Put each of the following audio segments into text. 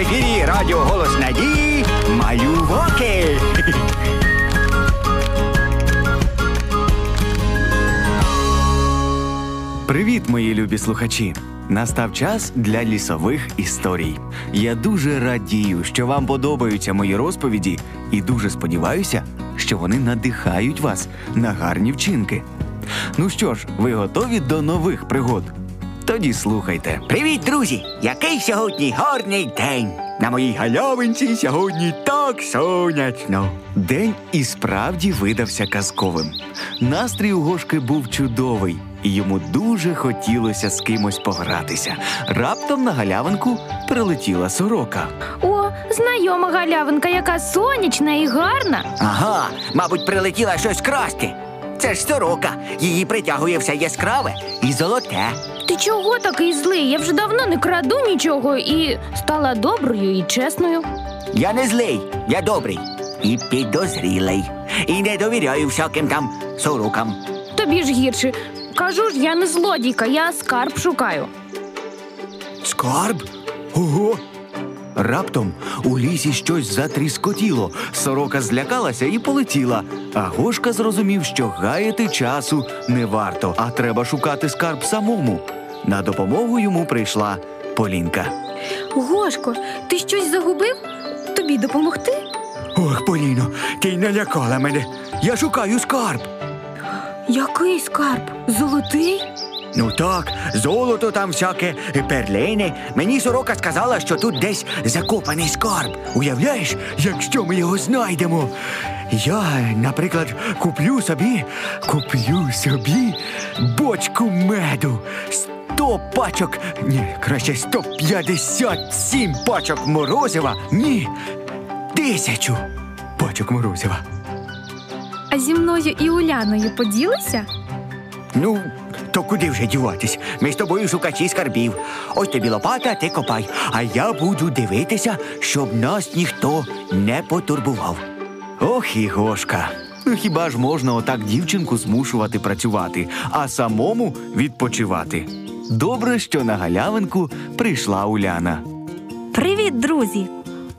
ефірі Радіо Голос Надії Малюваки. Привіт, мої любі слухачі! Настав час для лісових історій. Я дуже радію, що вам подобаються мої розповіді, і дуже сподіваюся, що вони надихають вас на гарні вчинки. Ну що ж, ви готові до нових пригод? Тоді слухайте. Привіт, друзі! Який сьогодні гарний день! На моїй галявинці сьогодні так сонячно. День і справді видався казковим. Настрій у Гошки був чудовий, і йому дуже хотілося з кимось погратися. Раптом на галявинку прилетіла сорока. О, знайома галявинка, яка сонячна і гарна. Ага, мабуть, прилетіла щось красти. Це ж сорока. Її притягує все яскраве і золоте. Ти чого такий злий? Я вже давно не краду нічого і стала доброю і чесною. Я не злий, я добрий і підозрілий. І не довіряю всяким там сорокам. Тобі ж гірше. Кажу ж, я не злодійка, я скарб шукаю. Скарб? Ого! Раптом у лісі щось затріскотіло. Сорока злякалася і полетіла. А Гошка зрозумів, що гаяти часу не варто, а треба шукати скарб самому. На допомогу йому прийшла Полінка. Гошко, ти щось загубив? Тобі допомогти? Ох, Поліно, ти налякала мене. Я шукаю скарб. Який скарб? Золотий? Ну так, золото там всяке, перлини. Мені сорока сказала, що тут десь закопаний скарб. Уявляєш, якщо ми його знайдемо. Я, наприклад, куплю собі, куплю собі бочку меду. Сто пачок, ні, краще 157 пачок морозива. Ні, тисячу пачок морозива. А зі мною і Уляною поділися? Ну, то куди вже діватись? Ми з тобою шукачі скарбів. Ось тобі лопата, ти копай, а я буду дивитися, щоб нас ніхто не потурбував. Ох і Гошка. Ну хіба ж можна отак дівчинку змушувати працювати, а самому відпочивати? Добре, що на галявинку прийшла Уляна. Привіт, друзі!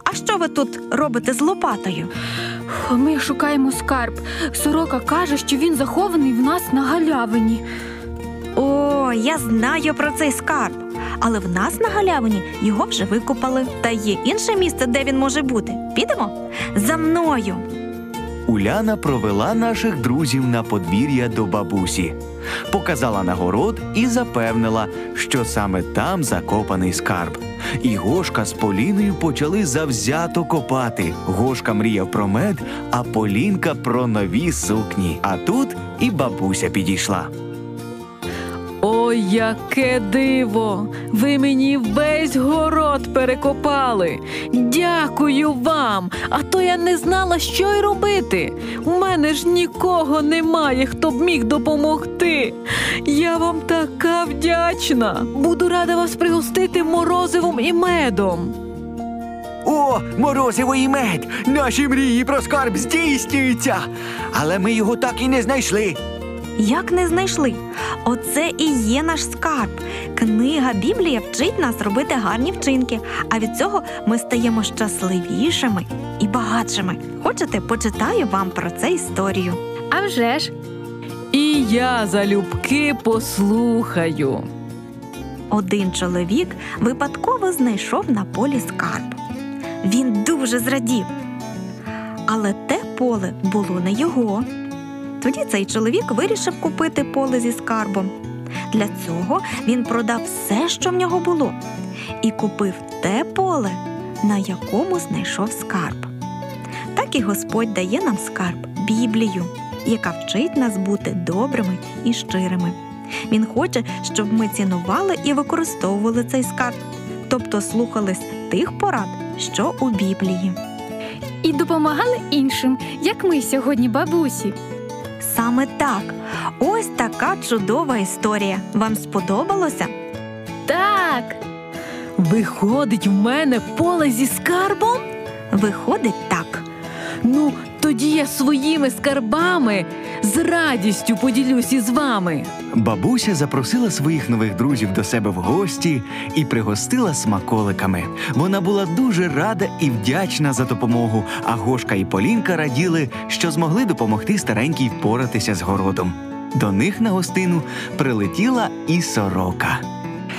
А що ви тут робите з лопатою? Ми шукаємо скарб. Сорока каже, що він захований в нас на галявині. Я знаю про цей скарб. Але в нас на галявині його вже викопали. Та є інше місце, де він може бути. Підемо? За мною. Уляна провела наших друзів на подвір'я до бабусі, показала нагород і запевнила, що саме там закопаний скарб. І Гошка з Поліною почали завзято копати. Гошка мріяв про мед, а Полінка про нові сукні. А тут і бабуся підійшла. Яке диво! Ви мені весь город перекопали. Дякую вам. А то я не знала, що й робити. У мене ж нікого немає, хто б міг допомогти. Я вам така вдячна. Буду рада вас пригостити морозивом і медом. О, морозиво і мед! Наші мрії про скарб здійснюються. Але ми його так і не знайшли. Як не знайшли? Оце і є наш скарб. Книга Біблія вчить нас робити гарні вчинки, а від цього ми стаємо щасливішими і багатшими. Хочете, почитаю вам про це історію. А вже ж, І я залюбки послухаю. Один чоловік випадково знайшов на полі скарб. Він дуже зрадів. Але те поле було не його. Тоді цей чоловік вирішив купити поле зі скарбом. Для цього він продав все, що в нього було, і купив те поле, на якому знайшов скарб. Так і Господь дає нам скарб Біблію, яка вчить нас бути добрими і щирими. Він хоче, щоб ми цінували і використовували цей скарб, тобто слухались тих порад, що у Біблії. і допомагали іншим, як ми сьогодні бабусі. Саме так. Ось така чудова історія. Вам сподобалося? Так, Виходить, в мене поле зі скарбом? Виходить так. Ну, Тоді я своїми скарбами з радістю поділюсь із вами. Бабуся запросила своїх нових друзів до себе в гості і пригостила смаколиками. Вона була дуже рада і вдячна за допомогу, а Гошка і Полінка раділи, що змогли допомогти старенькій впоратися з городом. До них на гостину прилетіла і сорока.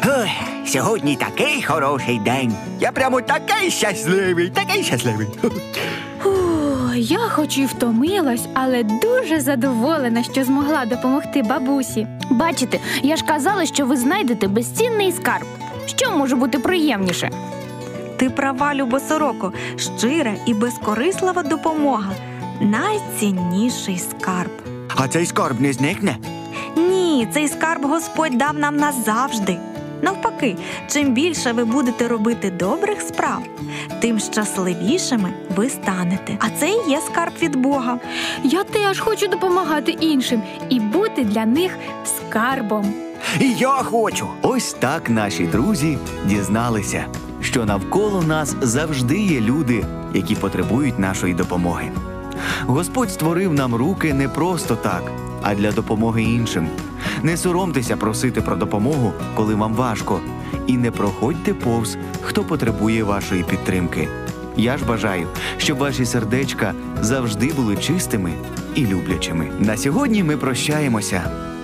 Ой, сьогодні такий хороший день. Я прямо такий щасливий, такий щасливий. Я хоч і втомилась, але дуже задоволена, що змогла допомогти бабусі. Бачите, я ж казала, що ви знайдете безцінний скарб. Що може бути приємніше? Ти права, Любосороко, щира і безкорислива допомога найцінніший скарб. А цей скарб не зникне. Ні, цей скарб Господь дав нам назавжди. Навпаки, чим більше ви будете робити добрих справ, тим щасливішими ви станете. А це і є скарб від Бога. Я теж хочу допомагати іншим і бути для них скарбом. І я хочу. Ось так наші друзі дізналися, що навколо нас завжди є люди, які потребують нашої допомоги. Господь створив нам руки не просто так, а для допомоги іншим. Не соромтеся просити про допомогу, коли вам важко, і не проходьте повз, хто потребує вашої підтримки. Я ж бажаю, щоб ваші сердечка завжди були чистими і люблячими. На сьогодні ми прощаємося,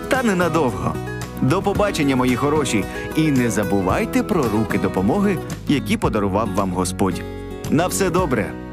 та ненадовго. До побачення, мої хороші, і не забувайте про руки допомоги, які подарував вам Господь. На все добре!